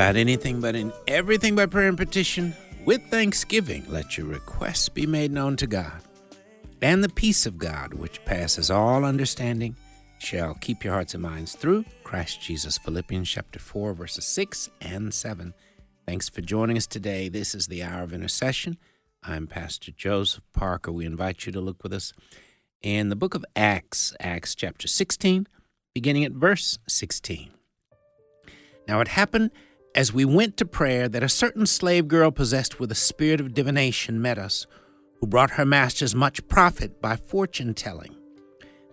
About anything, but in everything by prayer and petition, with thanksgiving, let your requests be made known to God. And the peace of God, which passes all understanding, shall keep your hearts and minds through Christ Jesus. Philippians chapter 4, verses 6 and 7. Thanks for joining us today. This is the hour of intercession. I'm Pastor Joseph Parker. We invite you to look with us in the book of Acts, Acts chapter 16, beginning at verse 16. Now it happened as we went to prayer that a certain slave girl possessed with a spirit of divination met us, who brought her masters much profit by fortune telling.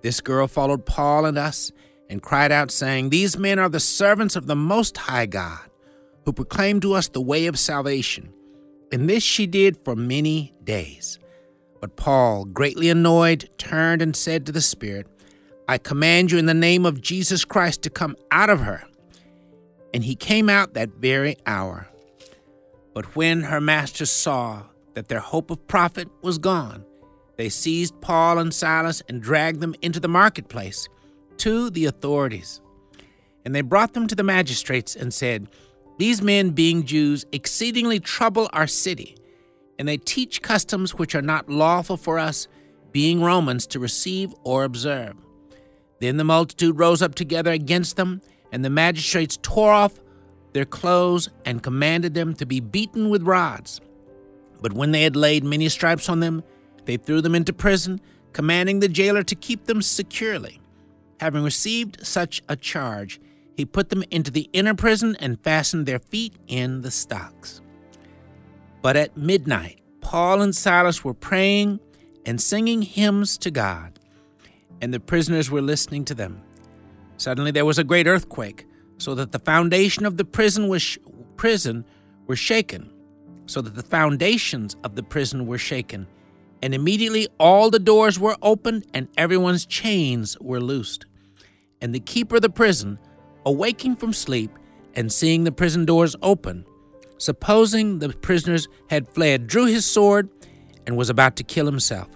This girl followed Paul and us and cried out, saying, These men are the servants of the Most High God, who proclaim to us the way of salvation. And this she did for many days. But Paul, greatly annoyed, turned and said to the Spirit, I command you in the name of Jesus Christ to come out of her. And he came out that very hour. But when her masters saw that their hope of profit was gone, they seized Paul and Silas and dragged them into the marketplace to the authorities. And they brought them to the magistrates and said, These men, being Jews, exceedingly trouble our city, and they teach customs which are not lawful for us, being Romans, to receive or observe. Then the multitude rose up together against them, and the magistrates tore off their clothes and commanded them to be beaten with rods. But when they had laid many stripes on them, they threw them into prison, commanding the jailer to keep them securely. Having received such a charge, he put them into the inner prison and fastened their feet in the stocks. But at midnight, Paul and Silas were praying and singing hymns to God, and the prisoners were listening to them. Suddenly there was a great earthquake, so that the foundation of the prison was sh- prison were shaken, so that the foundations of the prison were shaken, and immediately all the doors were opened and everyone's chains were loosed. And the keeper of the prison, awaking from sleep and seeing the prison doors open, supposing the prisoners had fled, drew his sword and was about to kill himself.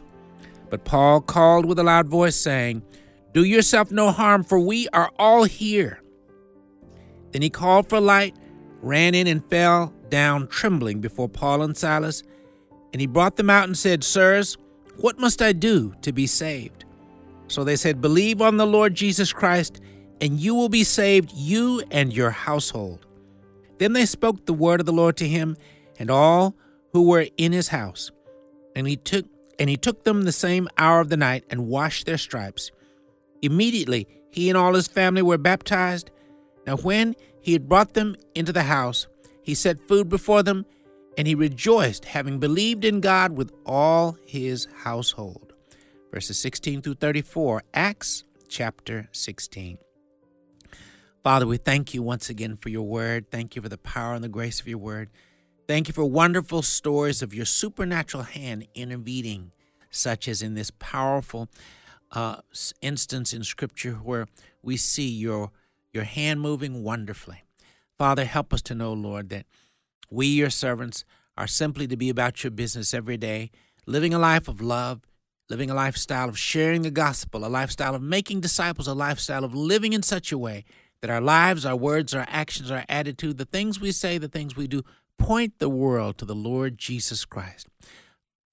But Paul called with a loud voice, saying, Do yourself no harm, for we are all here. Then he called for light, ran in, and fell down trembling before Paul and Silas. And he brought them out and said, Sirs, what must I do to be saved? So they said, Believe on the Lord Jesus Christ, and you will be saved, you and your household. Then they spoke the word of the Lord to him and all who were in his house. And he took and he took them the same hour of the night and washed their stripes. Immediately he and all his family were baptized. Now when he had brought them into the house, he set food before them, and he rejoiced, having believed in God with all his household. Verses 16 through 34, Acts chapter 16. Father, we thank you once again for your word. Thank you for the power and the grace of your word. Thank you for wonderful stories of your supernatural hand intervening, such as in this powerful uh, instance in Scripture where we see your your hand moving wonderfully. Father, help us to know, Lord, that we, your servants, are simply to be about your business every day, living a life of love, living a lifestyle of sharing the gospel, a lifestyle of making disciples, a lifestyle of living in such a way that our lives, our words, our actions, our attitude, the things we say, the things we do, point the world to the Lord Jesus Christ.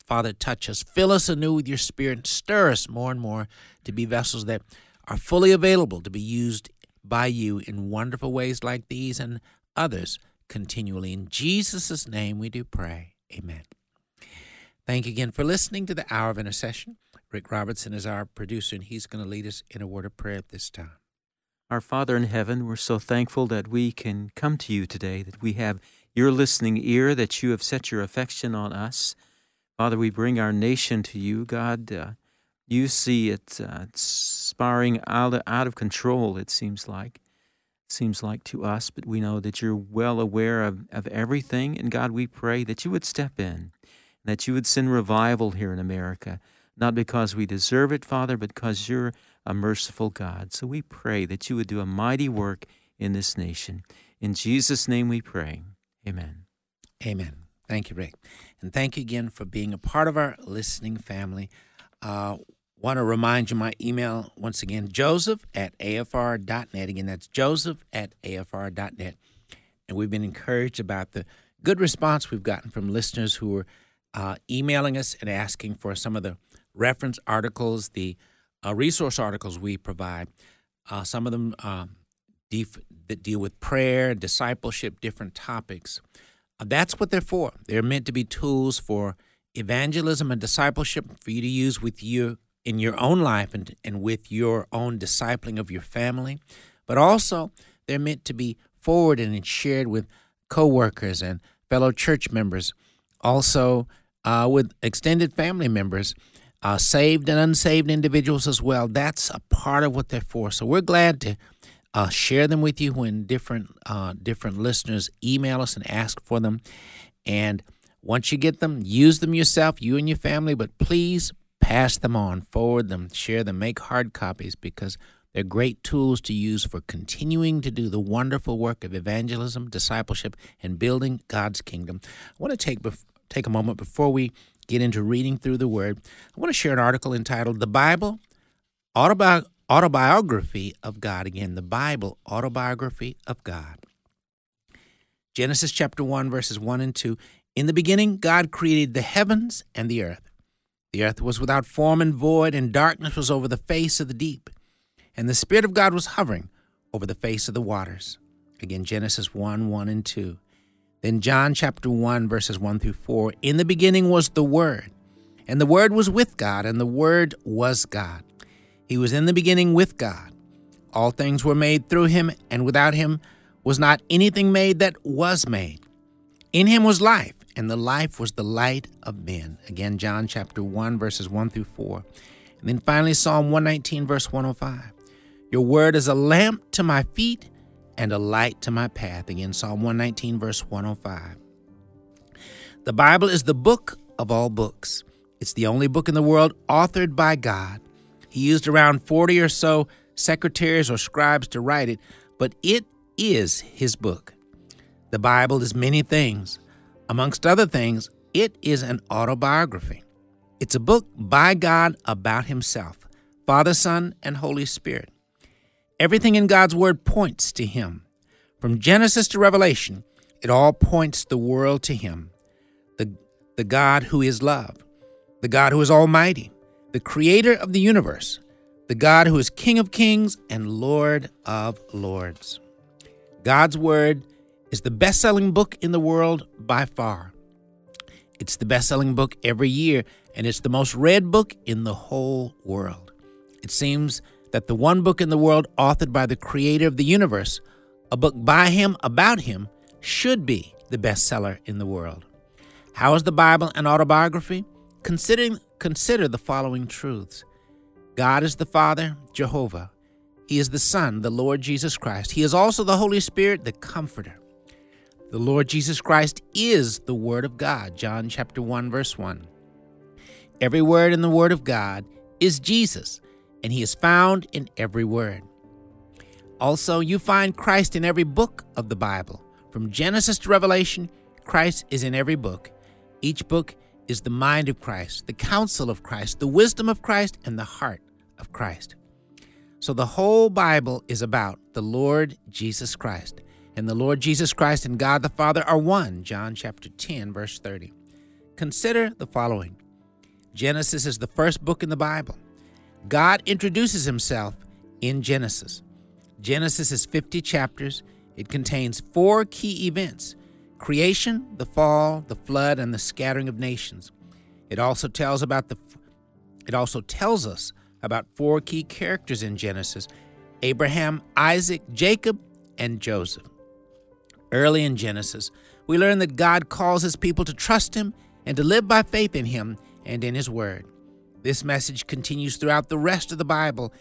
Father, touch us, fill us anew with your spirit, stir us more and more to be vessels that are fully available to be used by you in wonderful ways like these and others continually. In Jesus' name we do pray. Amen. Thank you again for listening to the Hour of Intercession. Rick Robertson is our producer, and he's going to lead us in a word of prayer at this time. Our Father in heaven, we're so thankful that we can come to you today, that we have your listening ear, that you have set your affection on us. Father, we bring our nation to you. God, uh, you see it uh, spiraling out of, out of control, it seems like. seems like to us, but we know that you're well aware of, of everything. And God, we pray that you would step in, that you would send revival here in America, not because we deserve it, Father, but because you're a merciful God. So we pray that you would do a mighty work in this nation. In Jesus' name we pray. Amen. Amen. Thank you, Rick. And thank you again for being a part of our listening family. Uh, want to remind you my email once again, joseph at afr.net. Again, that's joseph at afr.net. and we've been encouraged about the good response we've gotten from listeners who are uh, emailing us and asking for some of the reference articles, the uh, resource articles we provide. Uh, some of them um, def- that deal with prayer, discipleship, different topics. That's what they're for. They're meant to be tools for evangelism and discipleship for you to use with you in your own life and, and with your own discipling of your family. But also, they're meant to be forwarded and shared with coworkers and fellow church members, also uh, with extended family members, uh, saved and unsaved individuals as well. That's a part of what they're for. So we're glad to uh, share them with you when different uh, different listeners email us and ask for them. And once you get them, use them yourself, you and your family. But please pass them on, forward them, share them, make hard copies because they're great tools to use for continuing to do the wonderful work of evangelism, discipleship, and building God's kingdom. I want to take take a moment before we get into reading through the Word. I want to share an article entitled "The Bible Autobi- Autobiography of God." Again, the Bible Autobiography of God. Genesis chapter 1, verses 1 and 2. In the beginning, God created the heavens and the earth. The earth was without form and void, and darkness was over the face of the deep and the Spirit of God was hovering over the face of the waters. Again, Genesis 1 1 and 2. Then John chapter 1, verses 1 through 4. In the beginning was the Word, and the Word was with God, and the Word was God. He was in the beginning with God. All things were made through him, and without him was not anything made that was made. In him was life, and the life was the light of men. Again, John chapter 1, verses 1 through 4. And then finally, Psalm 119, verse 105. Your word is a lamp to my feet and a light to my path. Again, Psalm 119, verse 105. The Bible is the book of all books. It's the only book in the world authored by God. He used around 40 or so secretaries or scribes to write it, but it is his book. The Bible is many things. Amongst other things, it is an autobiography. It's a book by God about himself, Father, Son, and Holy Spirit. Everything in God's Word points to Him. From Genesis to Revelation, it all points the world to Him, the, the God who is love, the God who is almighty, the creator of the universe, the God who is King of kings and Lord of lords. God's Word is the best selling book in the world by far. It's the best selling book every year, and it's the most read book in the whole world. It seems that the one book in the world authored by the creator of the universe, a book by him about him, should be the bestseller in the world. How is the Bible an autobiography? Considering, consider the following truths God is the Father, Jehovah. He is the Son, the Lord Jesus Christ. He is also the Holy Spirit, the Comforter. The Lord Jesus Christ is the Word of God, John chapter 1, verse 1. Every word in the Word of God is Jesus and he is found in every word. Also, you find Christ in every book of the Bible. From Genesis to Revelation, Christ is in every book. Each book is the mind of Christ, the counsel of Christ, the wisdom of Christ, and the heart of Christ. So the whole Bible is about the Lord Jesus Christ. And the Lord Jesus Christ and God the Father are one. John chapter 10, verse 30. Consider the following Genesis is the first book in the Bible. God introduces himself in Genesis. Genesis is 50 chapters. It contains four key events creation, the fall, the flood, and the scattering of nations. It also tells about the it also tells us about four key characters in Genesis: Abraham, Isaac, Jacob, and Joseph. Early in Genesis, we learn that God calls his people to trust him and to live by faith in him and in his word. This message continues throughout the rest of the Bible.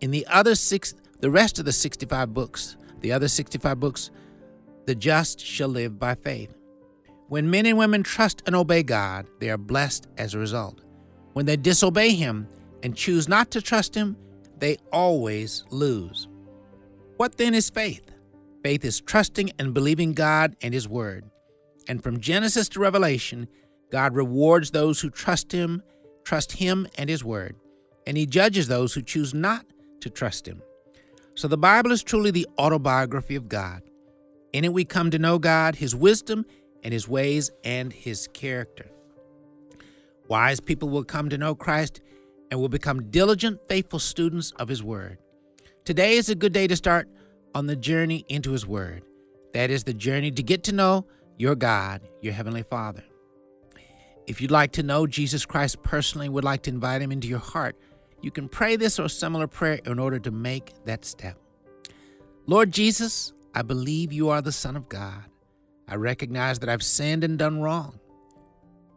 In the other six, the rest of the 65 books, the other 65 books, the just shall live by faith. When men and women trust and obey God, they are blessed as a result. When they disobey Him and choose not to trust Him, they always lose. What then is faith? Faith is trusting and believing God and His Word. And from Genesis to Revelation, God rewards those who trust Him trust Him and His Word, and He judges those who choose not to trust Him. So the Bible is truly the autobiography of God. In it, we come to know God, His wisdom, and His ways, and His character. Wise people will come to know Christ and will become diligent, faithful students of His Word. Today is a good day to start on the journey into His Word. That is the journey to get to know your God, your Heavenly Father. If you'd like to know Jesus Christ personally would like to invite Him into your heart, you can pray this or similar prayer in order to make that step. Lord Jesus, I believe you are the Son of God. I recognize that I've sinned and done wrong.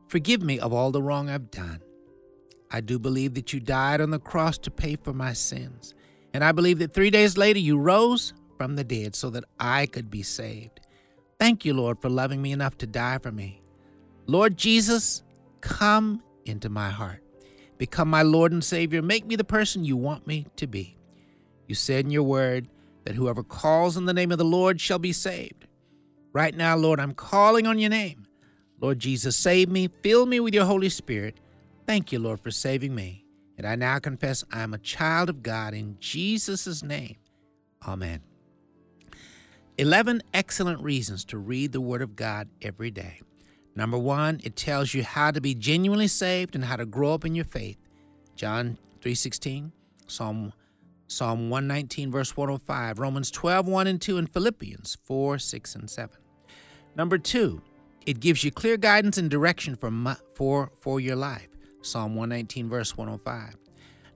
Forgive me of all the wrong I've done. I do believe that you died on the cross to pay for my sins. And I believe that three days later you rose from the dead so that I could be saved. Thank you, Lord, for loving me enough to die for me. Lord Jesus, come into my heart. Become my Lord and Savior. Make me the person you want me to be. You said in your word that whoever calls on the name of the Lord shall be saved. Right now, Lord, I'm calling on your name. Lord Jesus, save me. Fill me with your Holy Spirit. Thank you, Lord, for saving me. And I now confess I am a child of God in Jesus' name. Amen. 11 excellent reasons to read the Word of God every day. Number one, it tells you how to be genuinely saved and how to grow up in your faith. John 3.16, Psalm, Psalm 119, verse 105, Romans 12, 1 and 2, and Philippians 4, 6, and 7. Number two, it gives you clear guidance and direction for, for, for your life. Psalm 119, verse 105.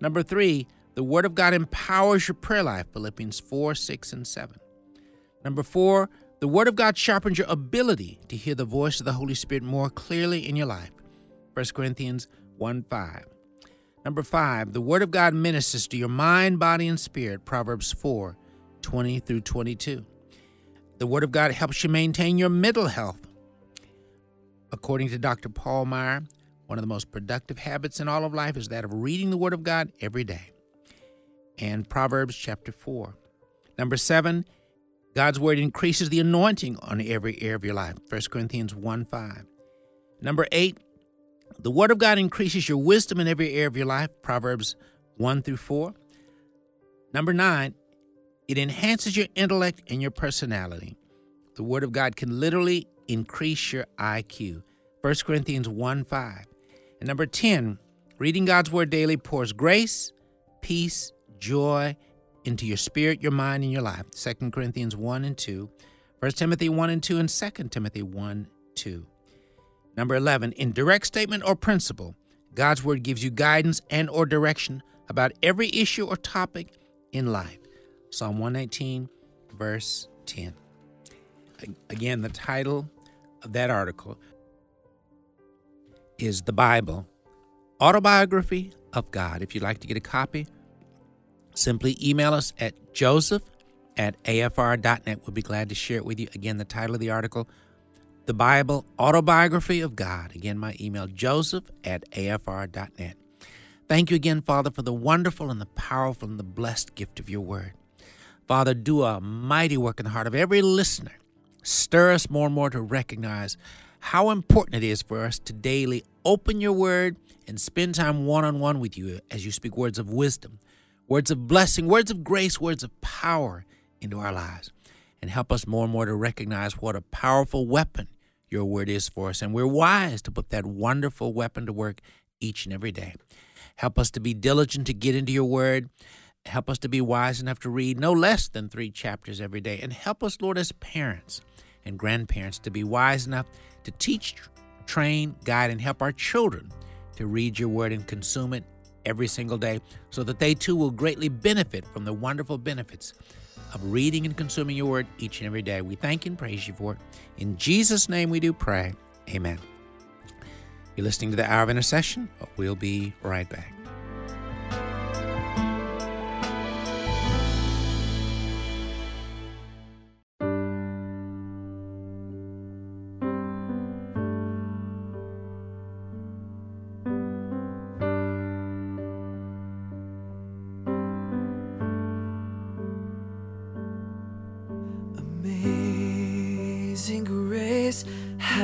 Number three, the Word of God empowers your prayer life. Philippians 4, 6, and 7. Number four, the Word of God sharpens your ability to hear the voice of the Holy Spirit more clearly in your life. 1 Corinthians 1 5. Number five, the Word of God ministers to your mind, body, and spirit. Proverbs 4 20 through 22. The Word of God helps you maintain your mental health. According to Dr. Paul Meier, one of the most productive habits in all of life is that of reading the Word of God every day. And Proverbs chapter 4. Number seven, God's Word increases the anointing on every area of your life. 1 Corinthians 1 5. Number eight, the Word of God increases your wisdom in every area of your life. Proverbs 1 through 4. Number nine, it enhances your intellect and your personality. The Word of God can literally increase your IQ. 1 Corinthians 1 5. And number 10, reading God's Word daily pours grace, peace, joy into your spirit, your mind, and your life. 2 Corinthians 1 and 2, 1 Timothy 1 and 2, and 2 Timothy 1 2. Number 11, in direct statement or principle, God's Word gives you guidance and or direction about every issue or topic in life. Psalm 119, verse 10. Again, the title of that article is The Bible Autobiography of God. If you'd like to get a copy, simply email us at joseph at afr.net. We'll be glad to share it with you. Again, the title of the article, The Bible Autobiography of God. Again, my email, joseph at afr.net. Thank you again, Father, for the wonderful and the powerful and the blessed gift of your word. Father, do a mighty work in the heart of every listener. Stir us more and more to recognize how important it is for us to daily open your word and spend time one on one with you as you speak words of wisdom, words of blessing, words of grace, words of power into our lives. And help us more and more to recognize what a powerful weapon your word is for us. And we're wise to put that wonderful weapon to work each and every day. Help us to be diligent to get into your word. Help us to be wise enough to read no less than three chapters every day. And help us, Lord, as parents and grandparents to be wise enough to teach, train, guide, and help our children to read your word and consume it every single day so that they too will greatly benefit from the wonderful benefits of reading and consuming your word each and every day. We thank and praise you for it. In Jesus' name we do pray. Amen. You're listening to the Hour of Intercession. We'll be right back.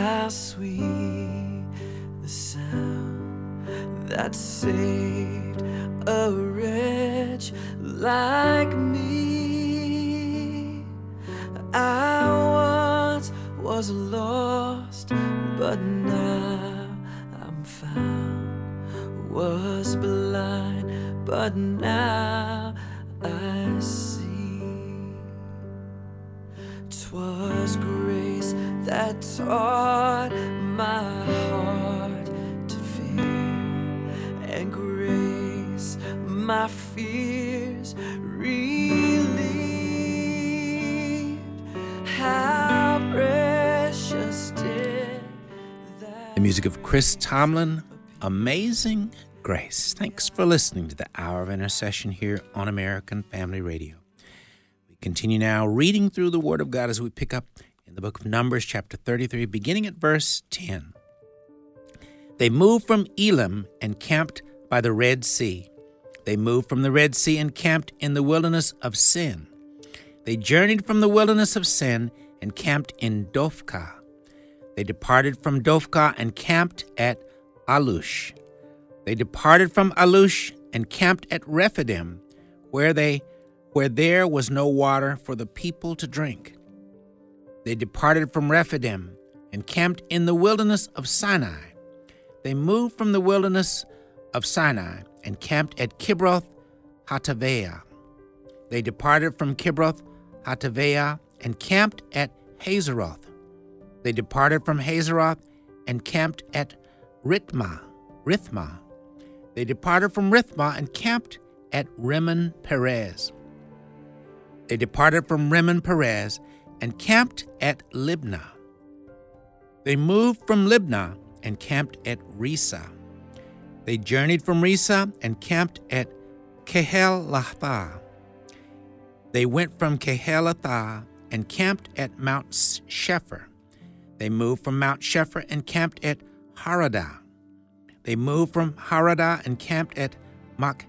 How sweet the sound that saved of Chris Tomlin, Amazing Grace. Thanks for listening to the Hour of Intercession here on American Family Radio. We continue now reading through the Word of God as we pick up in the book of Numbers, chapter 33, beginning at verse 10. They moved from Elim and camped by the Red Sea. They moved from the Red Sea and camped in the wilderness of Sin. They journeyed from the wilderness of Sin and camped in Dophkah. They departed from Dophkah and camped at Alush. They departed from Alush and camped at Rephidim, where they where there was no water for the people to drink. They departed from Rephidim and camped in the wilderness of Sinai. They moved from the wilderness of Sinai and camped at Kibroth Hattaavah. They departed from Kibroth Hattaavah and camped at Hazeroth. They departed from Hazeroth and camped at Rithmah. Rithmah. They departed from Rithmah and camped at Rimmon Perez. They departed from Rimmon Perez and camped at Libnah. They moved from Libnah and camped at Rissah. They journeyed from Rissah and camped at Kehelathah. They went from Kehelathah and camped at Mount Shepher. They moved from Mount Shepher and camped at Haradah. They moved from Haradah and camped at Mach.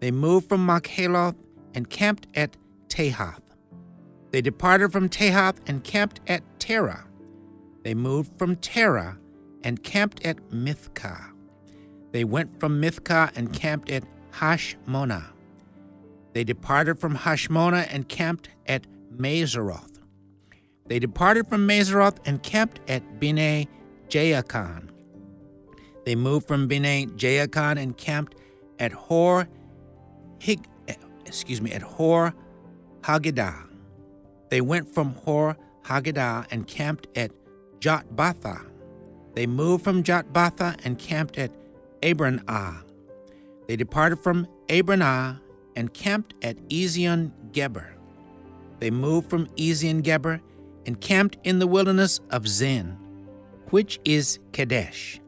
They moved from Makheloth and camped at Tahath. They departed from Tahath and camped at Terah. They moved from Terah and camped at Mithkah. They went from Mithkah and camped at Hashmonah. They departed from Hashmonah and camped at Moseroth. They departed from Moseroth and camped at Bene Jaakan. They moved from Bene Jaakan and camped at Hor Hig, excuse me, at Hor Haggadah. They went from Hor Haggadah and camped at Jotbathah. They moved from Jotbathah and camped at Abronah. They departed from Abronah and camped at Ezion Geber. They moved from Ezion Geber and camped in the wilderness of Zin, which is Kadesh.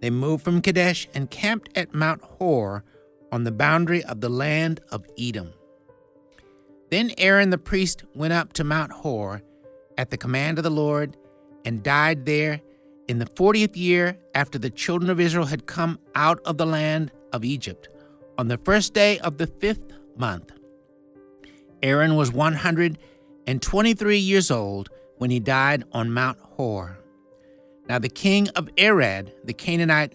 They moved from Kadesh and camped at Mount Hor on the boundary of the land of Edom. Then Aaron the priest went up to Mount Hor at the command of the Lord and died there in the fortieth year after the children of Israel had come out of the land of Egypt, on the first day of the fifth month. Aaron was 123 years old when he died on Mount Hor. Now the king of Arad, the Canaanite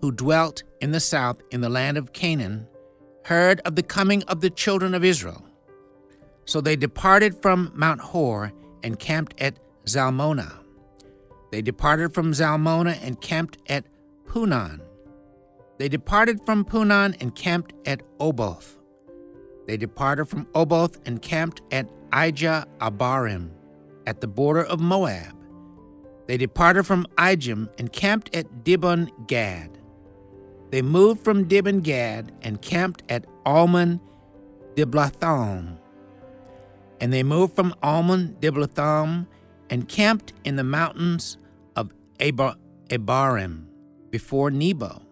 who dwelt in the south in the land of Canaan, heard of the coming of the children of Israel. So they departed from Mount Hor and camped at Zalmonah. They departed from Zalmonah and camped at Punon. They departed from Punon and camped at Oboth. They departed from Oboth and camped at Ije Abarim, at the border of Moab. They departed from Ijim and camped at Dibon Gad. They moved from Dibon Gad and camped at Almon Diblathaim. And they moved from Almon Diblathaim and camped in the mountains of Abar- Abarim before Nebo.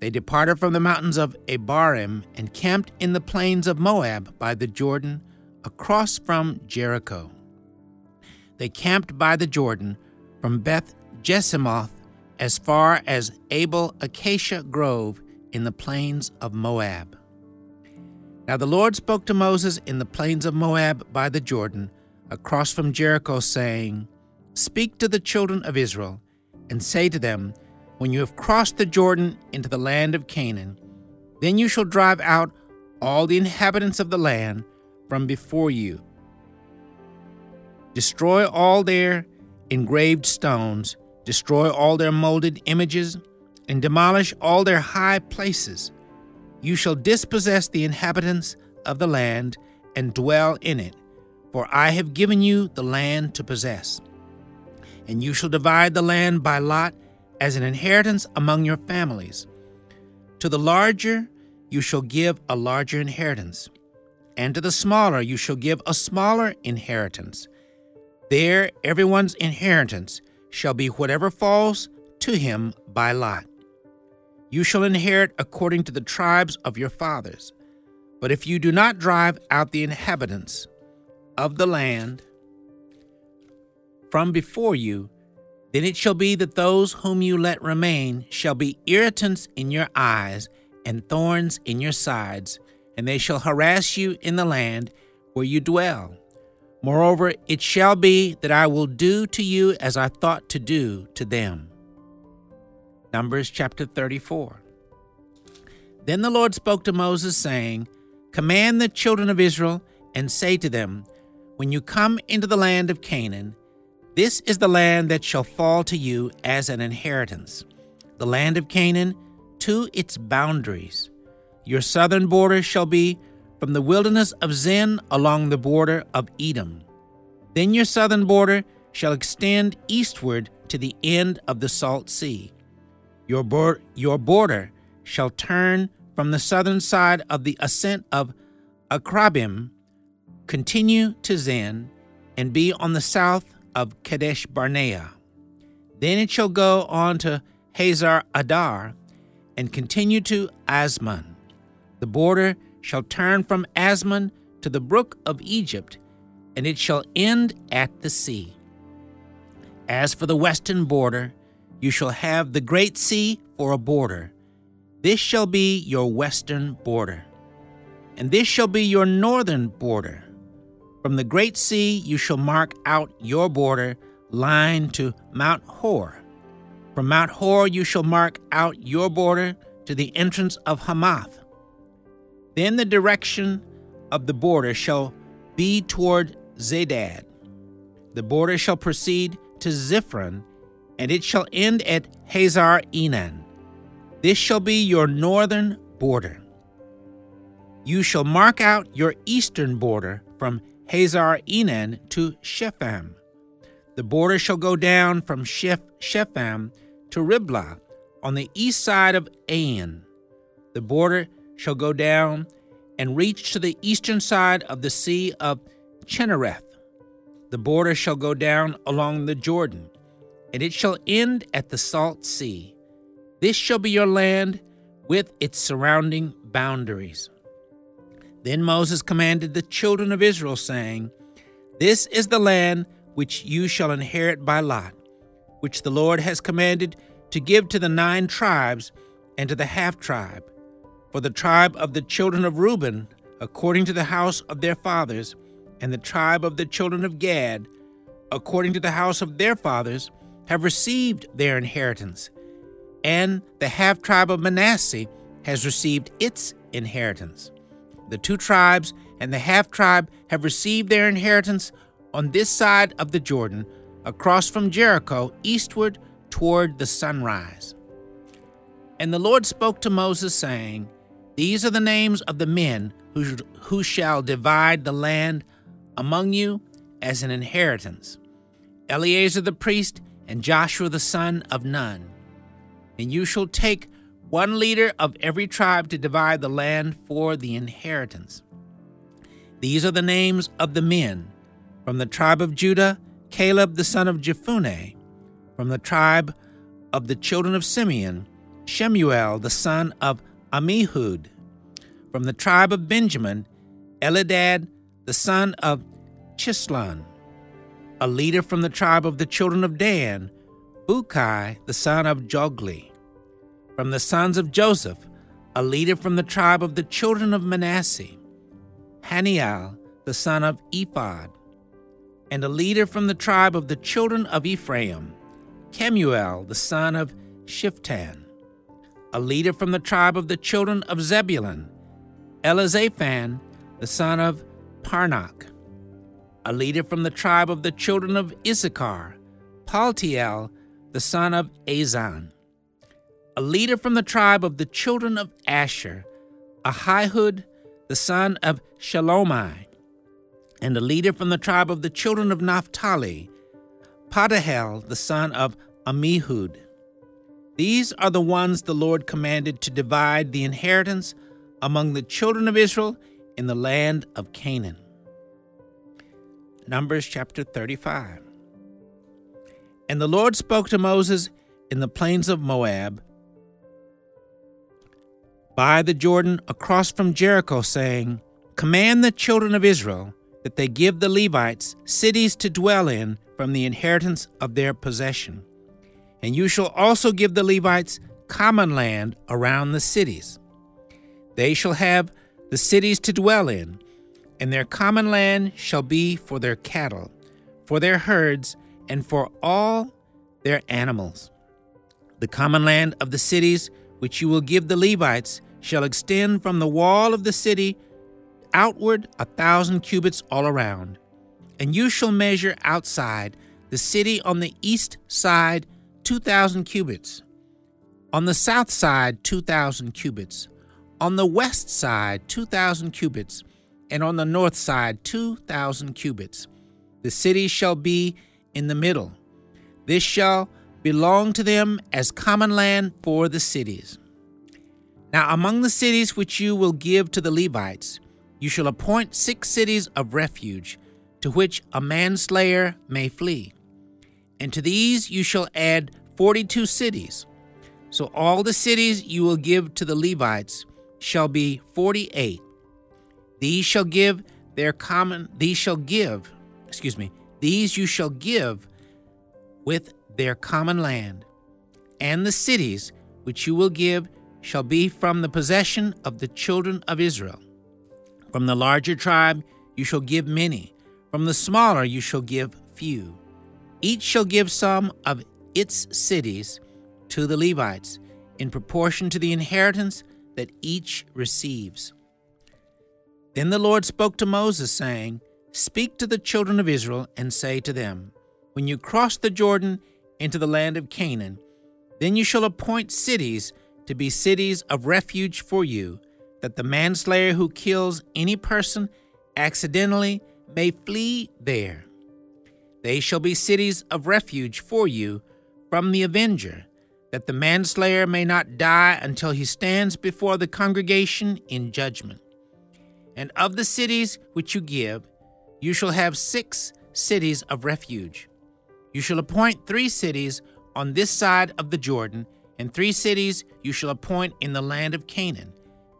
They departed from the mountains of Abarim and camped in the plains of Moab by the Jordan across from Jericho. They camped by the Jordan from Beth Jesimoth as far as Abel Acacia Grove in the plains of Moab. Now the Lord spoke to Moses in the plains of Moab by the Jordan, across from Jericho, saying, Speak to the children of Israel, and say to them, When you have crossed the Jordan into the land of Canaan, then you shall drive out all the inhabitants of the land from before you. Destroy all their engraved stones, destroy all their molded images, and demolish all their high places. You shall dispossess the inhabitants of the land and dwell in it, for I have given you the land to possess. And you shall divide the land by lot as an inheritance among your families. To the larger you shall give a larger inheritance, and to the smaller you shall give a smaller inheritance. There everyone's inheritance shall be whatever falls to him by lot. You shall inherit according to the tribes of your fathers. But if you do not drive out the inhabitants of the land from before you, then it shall be that those whom you let remain shall be irritants in your eyes and thorns in your sides, and they shall harass you in the land where you dwell. Moreover, it shall be that I will do to you as I thought to do to them. Numbers chapter 34. Then the Lord spoke to Moses, saying, Command the children of Israel, and say to them, When you come into the land of Canaan, this is the land that shall fall to you as an inheritance, the land of Canaan to its boundaries. Your southern border shall be from the wilderness of Zin along the border of Edom. Then your southern border shall extend eastward to the end of the Salt Sea. Your, bor- your border shall turn from the southern side of the ascent of Akrabbim, continue to Zin, and be on the south of Kadesh Barnea. Then it shall go on to Hazar Addar and continue to Azmon. The border shall turn from Azmon to the brook of Egypt, and it shall end at the sea. As for the western border, you shall have the great sea for a border. This shall be your western border. And this shall be your northern border. From the great sea you shall mark out your border, line to Mount Hor. From Mount Hor you shall mark out your border to the entrance of Hamath. Then the direction of the border shall be toward Zedad. The border shall proceed to Ziphron, and it shall end at Hazar Enan. This shall be your northern border. You shall mark out your eastern border from Hazar Enan to Shepham. The border shall go down from Sheph- Shepham to Riblah on the east side of Ain. The border shall go down and reach to the eastern side of the sea of Chinnereth. The border shall go down along the Jordan, and it shall end at the salt sea. This shall be your land with its surrounding boundaries. Then Moses commanded the children of Israel, saying, This is the land which you shall inherit by lot, which the Lord has commanded to give to the nine tribes and to the half tribe. For the tribe of the children of Reuben, according to the house of their fathers, and the tribe of the children of Gad, according to the house of their fathers, have received their inheritance, and the half tribe of Manasseh has received its inheritance. The two tribes and the half tribe have received their inheritance on this side of the Jordan, across from Jericho, eastward toward the sunrise. And the Lord spoke to Moses, saying, These are the names of the men who, who shall divide the land among you as an inheritance Eleazar the priest and Joshua the son of Nun. And you shall take one leader of every tribe to divide the land for the inheritance. These are the names of the men from the tribe of Judah, Caleb the son of Jephunneh, from the tribe of the children of Simeon, Shemuel the son of Ammihud, from the tribe of Benjamin, Elidad the son of Chislon, a leader from the tribe of the children of Dan, Bukki the son of Jogli, from the sons of Joseph, a leader from the tribe of the children of Manasseh, Hanniel the son of Ephod, and a leader from the tribe of the children of Ephraim, Kemuel the son of Shiphtan, a leader from the tribe of the children of Zebulun, Elizaphan the son of Parnach, a leader from the tribe of the children of Issachar, Paltiel, the son of Azzan. A leader from the tribe of the children of Asher, Ahihud, the son of Shelomi. And a leader from the tribe of the children of Naphtali, Pedahel, the son of Ammihud. These are the ones the Lord commanded to divide the inheritance among the children of Israel in the land of Canaan. Numbers chapter 35. And the Lord spoke to Moses in the plains of Moab by the Jordan across from Jericho, saying, Command the children of Israel that they give the Levites cities to dwell in from the inheritance of their possession. And you shall also give the Levites common land around the cities. They shall have the cities to dwell in, and their common land shall be for their cattle, for their herds, and for all their animals. The common land of the cities which you will give the Levites shall extend from the wall of the city outward a thousand cubits all around. And you shall measure outside the city on the east side two thousand cubits, on the south side two thousand cubits, on the west side two thousand cubits, and on the north side two thousand cubits. The city shall be in the middle. This shall belong to them as common land for the cities. Now, among the cities which you will give to the Levites, you shall appoint six cities of refuge, to which a manslayer may flee. And to these you shall add forty two cities. So all the cities you will give to the Levites shall be forty eight. These shall give their common these shall give, excuse me, these you shall give with their common land. And the cities which you will give shall be from the possession of the children of Israel. From the larger tribe you shall give many, from the smaller you shall give few. Each shall give some of its cities to the Levites in proportion to the inheritance that each receives. Then the Lord spoke to Moses, saying, Speak to the children of Israel and say to them, When you cross the Jordan into the land of Canaan, then you shall appoint cities to be cities of refuge for you, that the manslayer who kills any person accidentally may flee there. They shall be cities of refuge for you from the avenger, that the manslayer may not die until he stands before the congregation in judgment. And of the cities which you give, you shall have six cities of refuge. You shall appoint three cities on this side of the Jordan and three cities you shall appoint in the land of Canaan,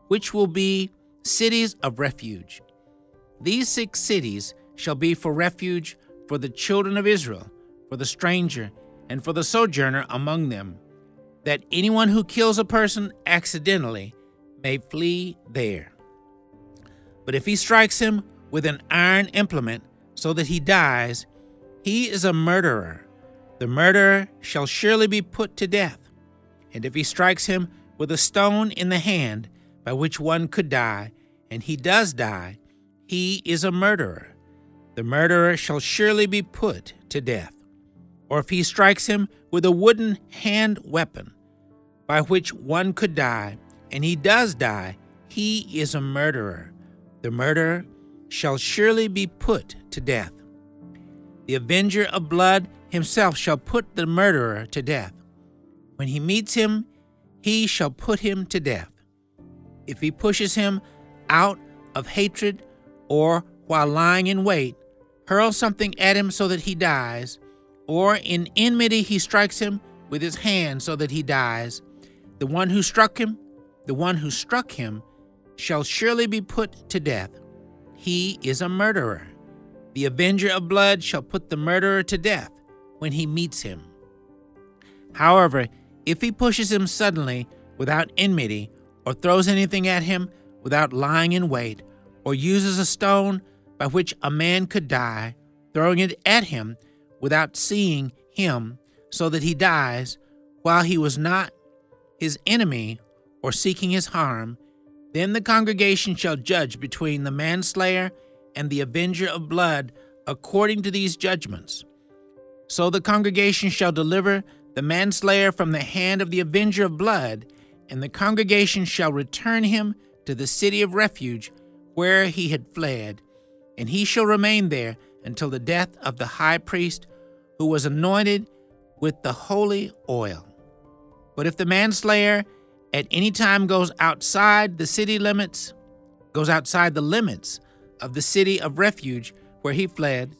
which will be cities of refuge. These six cities shall be for refuge for the children of Israel, for the stranger, and for the sojourner among them, that anyone who kills a person accidentally may flee there. But if he strikes him with an iron implement so that he dies, he is a murderer. The murderer shall surely be put to death. And if he strikes him with a stone in the hand by which one could die, and he does die, he is a murderer. The murderer shall surely be put to death. Or if he strikes him with a wooden hand weapon by which one could die, and he does die, he is a murderer. The murderer shall surely be put to death. The avenger of blood himself shall put the murderer to death. When he meets him, he shall put him to death. If he pushes him out of hatred or while lying in wait, hurls something at him so that he dies, or in enmity he strikes him with his hand so that he dies, the one who struck him, the one who struck him, shall surely be put to death. He is a murderer. The avenger of blood shall put the murderer to death when he meets him. However, if he pushes him suddenly without enmity, or throws anything at him without lying in wait, or uses a stone by which a man could die, throwing it at him without seeing him, so that he dies, while he was not his enemy or seeking his harm, then the congregation shall judge between the manslayer and the avenger of blood according to these judgments. So the congregation shall deliver the manslayer from the hand of the avenger of blood, and the congregation shall return him to the city of refuge where he had fled, and he shall remain there until the death of the high priest who was anointed with the holy oil. But if the manslayer at any time goes outside the city limits, goes outside the limits of the city of refuge where he fled,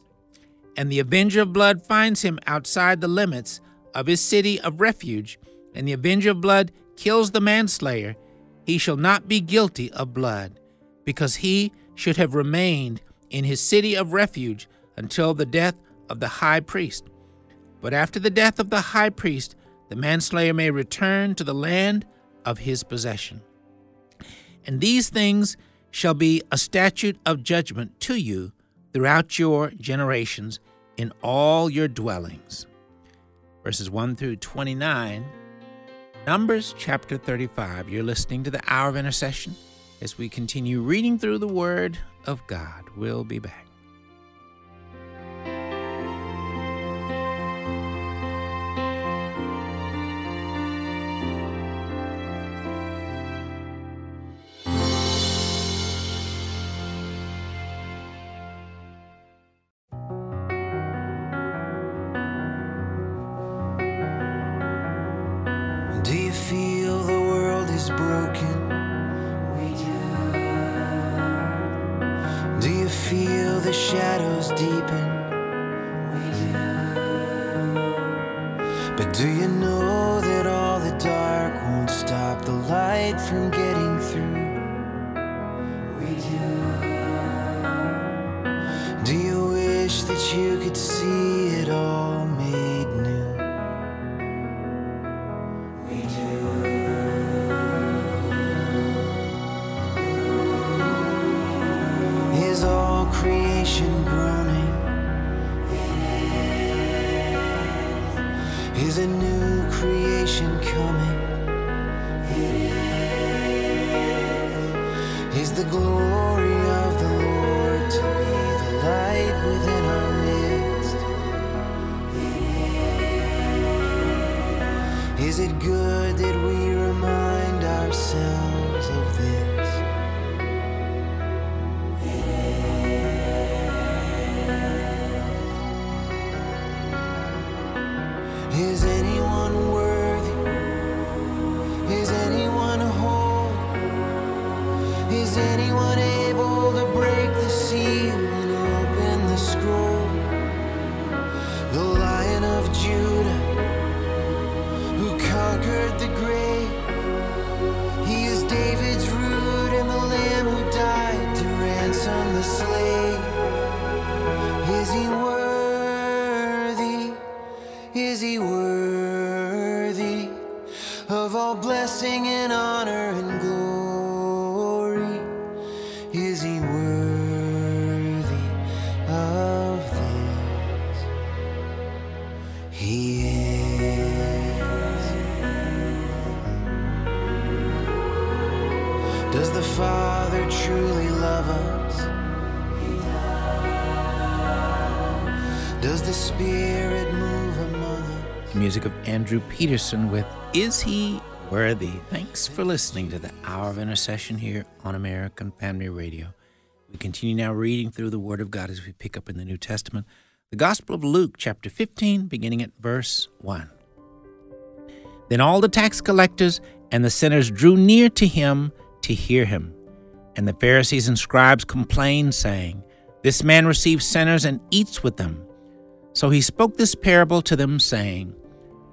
and the avenger of blood finds him outside the limits of his city of refuge, and the avenger of blood kills the manslayer, he shall not be guilty of blood, because he should have remained in his city of refuge until the death of the high priest. But after the death of the high priest, the manslayer may return to the land of his possession. And these things shall be a statute of judgment to you throughout your generations in all your dwellings. Verses 1 through 29, Numbers chapter 35. You're listening to the Hour of Intercession as we continue reading through the Word of God. We'll be back. But do you know that all the dark won't stop the light from getting Is it good that we remind ourselves of this? Is anyone worthy? Is anyone whole? Is anyone Andrew Peterson with Is He Worthy? Thanks for listening to the Hour of Intercession here on American Family Radio. We continue now reading through the Word of God as we pick up in the New Testament, the Gospel of Luke, chapter 15, beginning at verse 1. Then all the tax collectors and the sinners drew near to him to hear him. And the Pharisees and scribes complained, saying, This man receives sinners and eats with them. So he spoke this parable to them, saying,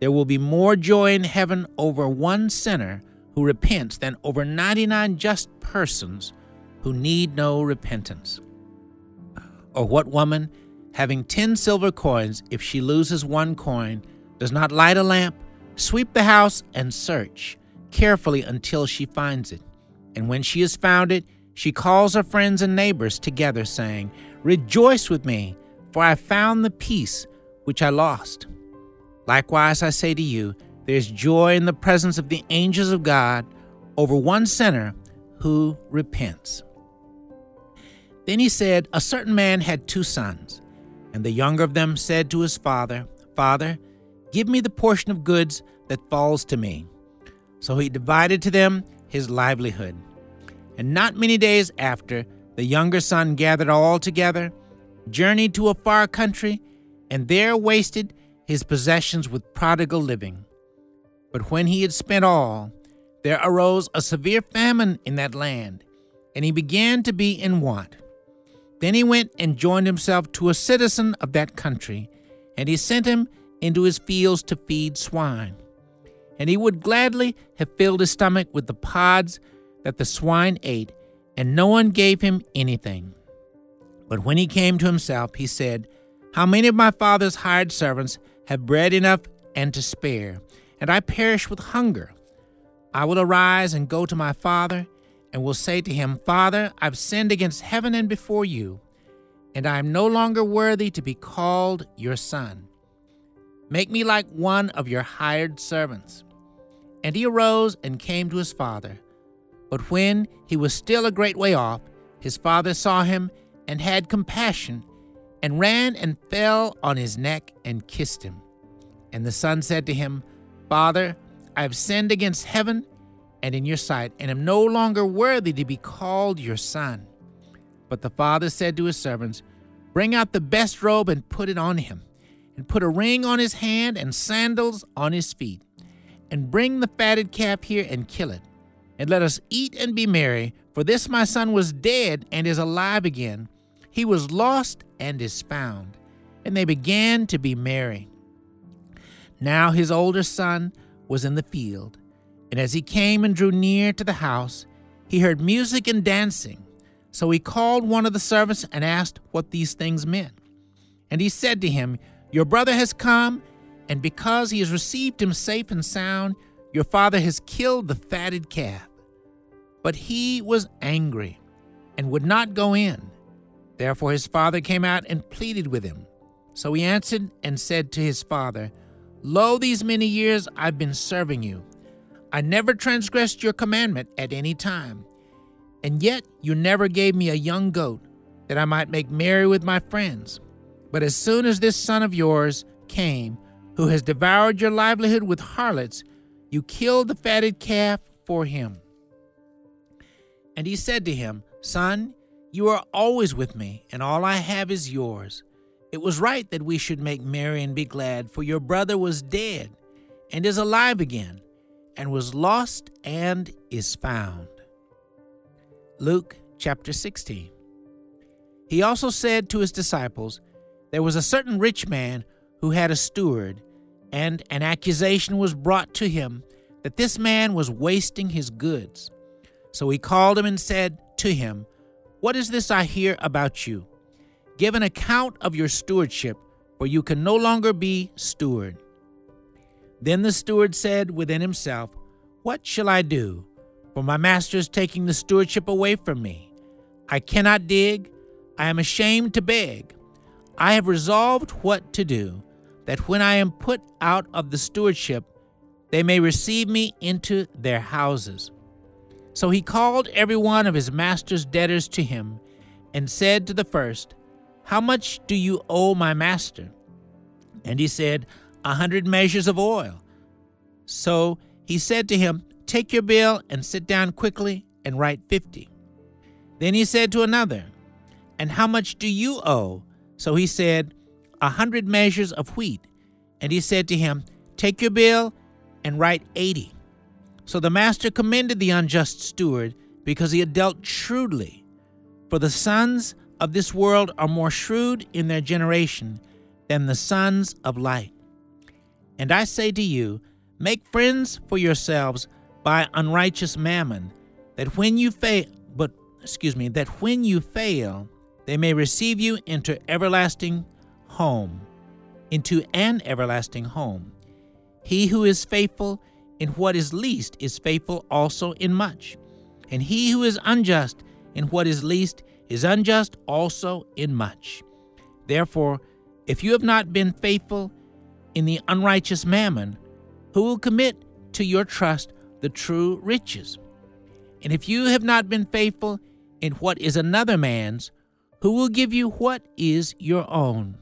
there will be more joy in heaven over one sinner who repents than over 99 just persons who need no repentance. Or what woman, having ten silver coins, if she loses one coin, does not light a lamp, sweep the house, and search carefully until she finds it. And when she has found it, she calls her friends and neighbors together, saying, Rejoice with me, for I found the piece which I lost. Likewise, I say to you, there is joy in the presence of the angels of God over one sinner who repents. Then he said, A certain man had two sons, and the younger of them said to his father, Father, give me the portion of goods that falls to me. So he divided to them his livelihood. And not many days after, the younger son gathered all together, journeyed to a far country, and there wasted his possessions with prodigal living. But when he had spent all, there arose a severe famine in that land, and he began to be in want. Then he went and joined himself to a citizen of that country, and he sent him into his fields to feed swine. And he would gladly have filled his stomach with the pods that the swine ate, and no one gave him anything. But when he came to himself, he said, How many of my father's hired servants have bread enough and to spare, and I perish with hunger? I will arise and go to my father, and will say to him, Father, I've sinned against heaven and before you, and I am no longer worthy to be called your son. Make me like one of your hired servants. And he arose and came to his father. But when he was still a great way off, his father saw him and had compassion, and ran and fell on his neck and kissed him. And the son said to him, Father, I have sinned against heaven and in your sight, and am no longer worthy to be called your son. But the father said to his servants, Bring out the best robe and put it on him, and put a ring on his hand and sandals on his feet. And bring the fatted calf here and kill it. And let us eat and be merry, for this my son was dead and is alive again. He was lost and is found. And they began to be merry. Now his older son was in the field, and as he came and drew near to the house, he heard music and dancing. So he called one of the servants and asked what these things meant. And he said to him, Your brother has come, and because he has received him safe and sound, your father has killed the fatted calf. But he was angry and would not go in. Therefore his father came out and pleaded with him. So he answered and said to his father, Lo, these many years I've been serving you. I never transgressed your commandment at any time. And yet you never gave me a young goat that I might make merry with my friends. But as soon as this son of yours came, who has devoured your livelihood with harlots, you killed the fatted calf for him. And he said to him, Son, you are always with me, and all I have is yours. It was right that we should make merry and be glad, for your brother was dead and is alive again, and was lost and is found. Luke chapter 16. He also said to his disciples, There was a certain rich man who had a steward, and an accusation was brought to him that this man was wasting his goods. So he called him and said to him, What is this I hear about you? Give an account of your stewardship, for you can no longer be steward. Then the steward said within himself, What shall I do? For my master is taking the stewardship away from me. I cannot dig, I am ashamed to beg. I have resolved what to do, that when I am put out of the stewardship, they may receive me into their houses. So he called every one of his master's debtors to him, and said to the first, how much do you owe my master? And he said, A hundred measures of oil. So he said to him, Take your bill and sit down quickly and write fifty. Then he said to another, And how much do you owe? So he said, A hundred measures of wheat. And he said to him, Take your bill and write eighty. So the master commended the unjust steward because he had dealt shrewdly. For the sons of this world are more shrewd in their generation than the sons of light. And I say to you, make friends for yourselves by unrighteous mammon, that when you fail, but excuse me, that when you fail, they may receive you into everlasting home, into an everlasting home. He who is faithful in what is least is faithful also in much. And he who is unjust in what is least is unjust also in much. Therefore, if you have not been faithful in the unrighteous mammon, who will commit to your trust the true riches? And if you have not been faithful in what is another man's, who will give you what is your own?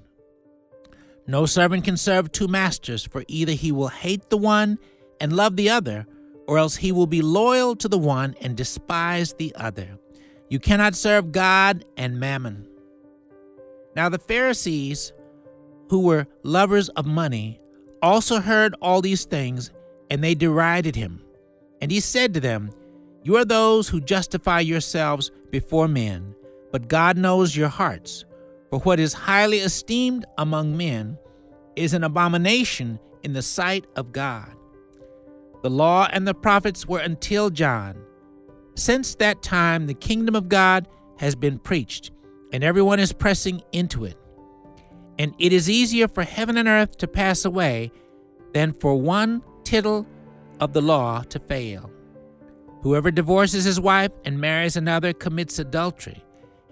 No servant can serve two masters, for either he will hate the one and love the other, or else he will be loyal to the one and despise the other. You cannot serve God and mammon. Now the Pharisees, who were lovers of money, also heard all these things, and they derided him. And he said to them, You are those who justify yourselves before men, but God knows your hearts. For what is highly esteemed among men is an abomination in the sight of God. The law and the prophets were until John. Since that time, the kingdom of God has been preached, and everyone is pressing into it. And it is easier for heaven and earth to pass away than for one tittle of the law to fail. Whoever divorces his wife and marries another commits adultery,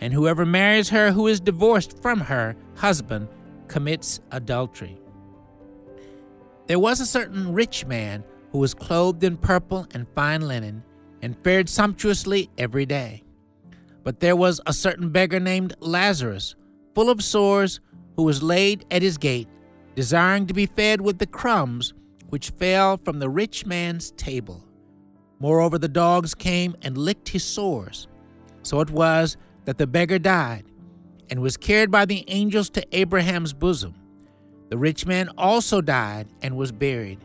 and whoever marries her who is divorced from her husband commits adultery. There was a certain rich man who was clothed in purple and fine linen, and fared sumptuously every day. But there was a certain beggar named Lazarus, full of sores, who was laid at his gate, desiring to be fed with the crumbs which fell from the rich man's table. Moreover, the dogs came and licked his sores. So it was that the beggar died, and was carried by the angels to Abraham's bosom. The rich man also died and was buried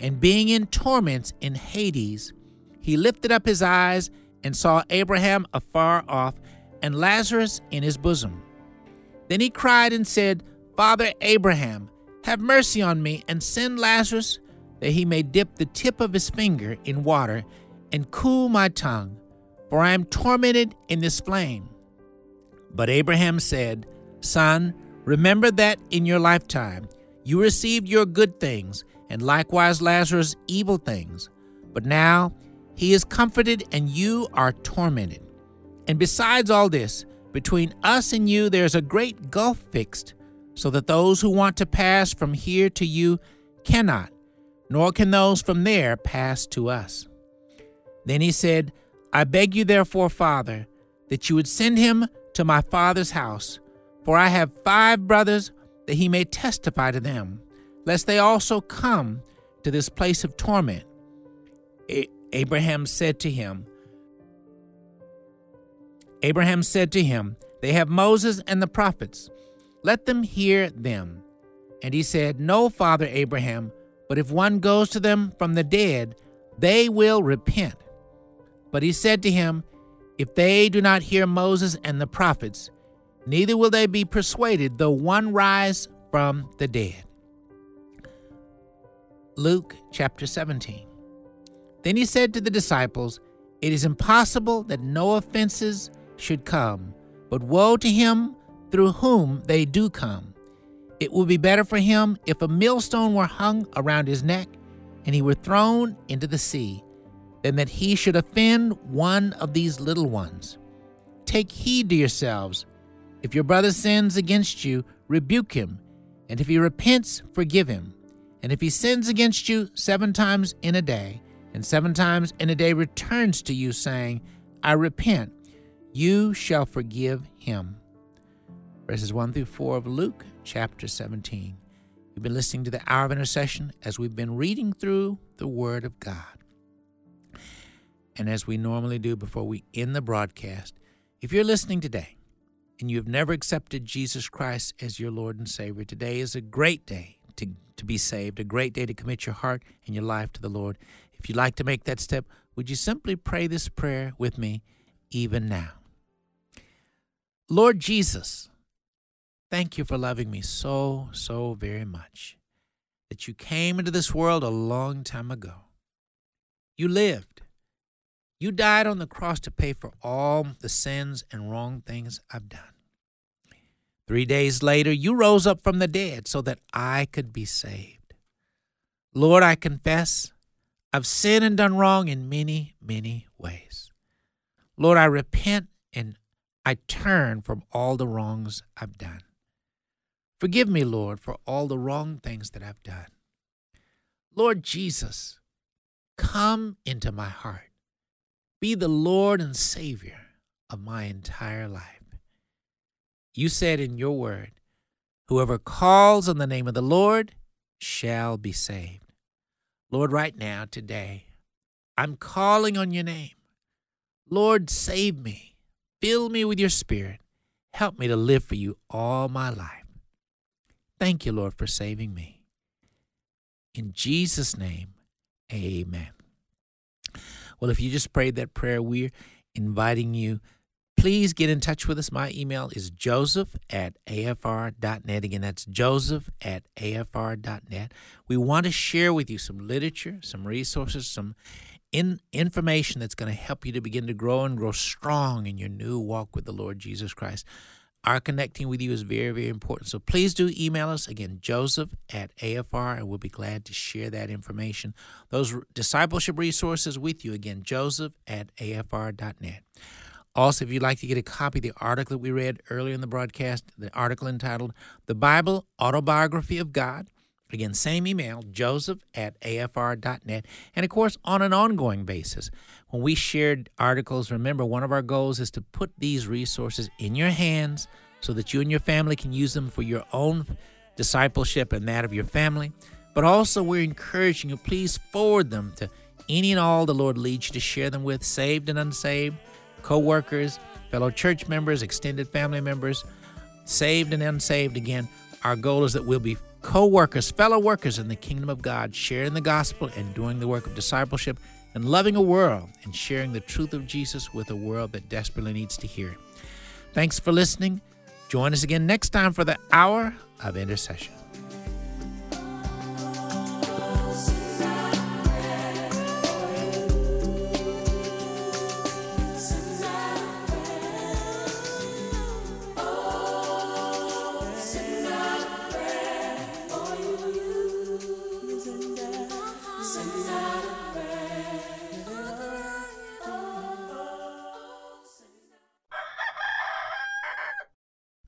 and being in torments in Hades, he lifted up his eyes and saw Abraham afar off and Lazarus in his bosom. Then he cried and said, Father Abraham, have mercy on me and send Lazarus that he may dip the tip of his finger in water and cool my tongue, for I am tormented in this flame. But Abraham said, Son, remember that in your lifetime you received your good things and likewise Lazarus evil things. But now he is comforted, and you are tormented. And besides all this, between us and you there is a great gulf fixed, so that those who want to pass from here to you cannot, nor can those from there pass to us. Then he said, I beg you, therefore, Father, that you would send him to my father's house, for I have five brothers, that he may testify to them lest they also come to this place of torment. Abraham said to him, Abraham said to him, They have Moses and the prophets. Let them hear them. And he said, No, Father Abraham, but if one goes to them from the dead, they will repent. But he said to him, If they do not hear Moses and the prophets, neither will they be persuaded, though one rise from the dead. Luke chapter 17. Then he said to the disciples, It is impossible that no offenses should come, but woe to him through whom they do come. It would be better for him if a millstone were hung around his neck and he were thrown into the sea, than that he should offend one of these little ones. Take heed to yourselves. If your brother sins against you, rebuke him, and if he repents, forgive him. And if he sins against you seven times in a day, and seven times in a day returns to you, saying, I repent, you shall forgive him. Verses 1 through 4 of Luke chapter 17. You've been listening to the Hour of Intercession as we've been reading through the Word of God. And as we normally do before we end the broadcast, if you're listening today and you've never accepted Jesus Christ as your Lord and Savior, today is a great day to, to be saved, a great day to commit your heart and your life to the Lord. If you'd like to make that step, would you simply pray this prayer with me even now? Lord Jesus, thank you for loving me so, so very much that you came into this world a long time ago. You lived. You died on the cross to pay for all the sins and wrong things I've done. Three days later, you rose up from the dead so that I could be saved. Lord, I confess I've sinned and done wrong in many, many ways. Lord, I repent and I turn from all the wrongs I've done. Forgive me, Lord, for all the wrong things that I've done. Lord Jesus, come into my heart. Be the Lord and Savior of my entire life. You said in your word, Whoever calls on the name of the Lord shall be saved. Lord, right now, today, I'm calling on your name. Lord, save me. Fill me with your spirit. Help me to live for you all my life. Thank you, Lord, for saving me. In Jesus' name, amen. Well, if you just prayed that prayer, we're inviting you. Please get in touch with us. My email is joseph at afr.net. Again, that's joseph at afr.net. We want to share with you some literature, some resources, some in information that's going to help you to begin to grow and grow strong in your new walk with the Lord Jesus Christ. Our connecting with you is very, very important. So please do email us again, Joseph at AFR, and we'll be glad to share that information. Those discipleship resources with you again, Joseph at AFR.net. Also, if you'd like to get a copy of the article that we read earlier in the broadcast, the article entitled The Bible Autobiography of God, Again, same email, joseph at afr.net. And of course, on an ongoing basis, when we shared articles, remember one of our goals is to put these resources in your hands so that you and your family can use them for your own discipleship and that of your family. But also, we're encouraging you, please forward them to any and all the Lord leads you to share them with, saved and unsaved, co workers, fellow church members, extended family members, saved and unsaved. Again, our goal is that we'll be co workers, fellow workers in the kingdom of God, sharing the gospel and doing the work of discipleship and loving a world and sharing the truth of Jesus with a world that desperately needs to hear. Thanks for listening. Join us again next time for the Hour of Intercession.